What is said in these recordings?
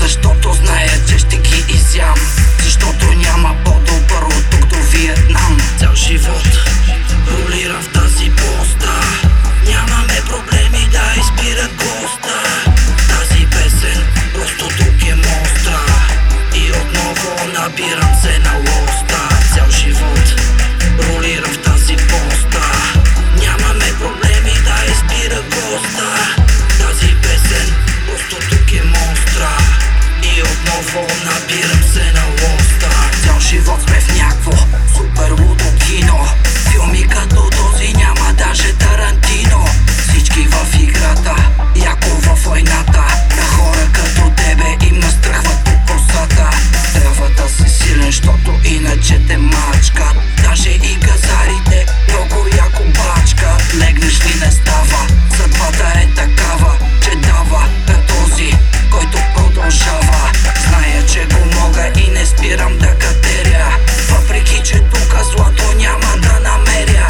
защото знае, че ще ги изям. защото иначе те мачкат Даже и газарите много яко бачкат Легнеш ли не става, съдбата е такава Че дава на този, който продължава. Зная, че го мога и не спирам да катеря. Въпреки, че тук злато няма да намеря.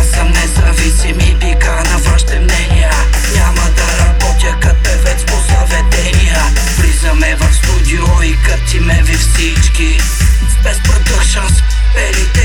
Аз съм независим и бика на вашите мнения. Няма да работя като певец по заведения Влизаме в студио и катиме ви всички. Best Productions, Benny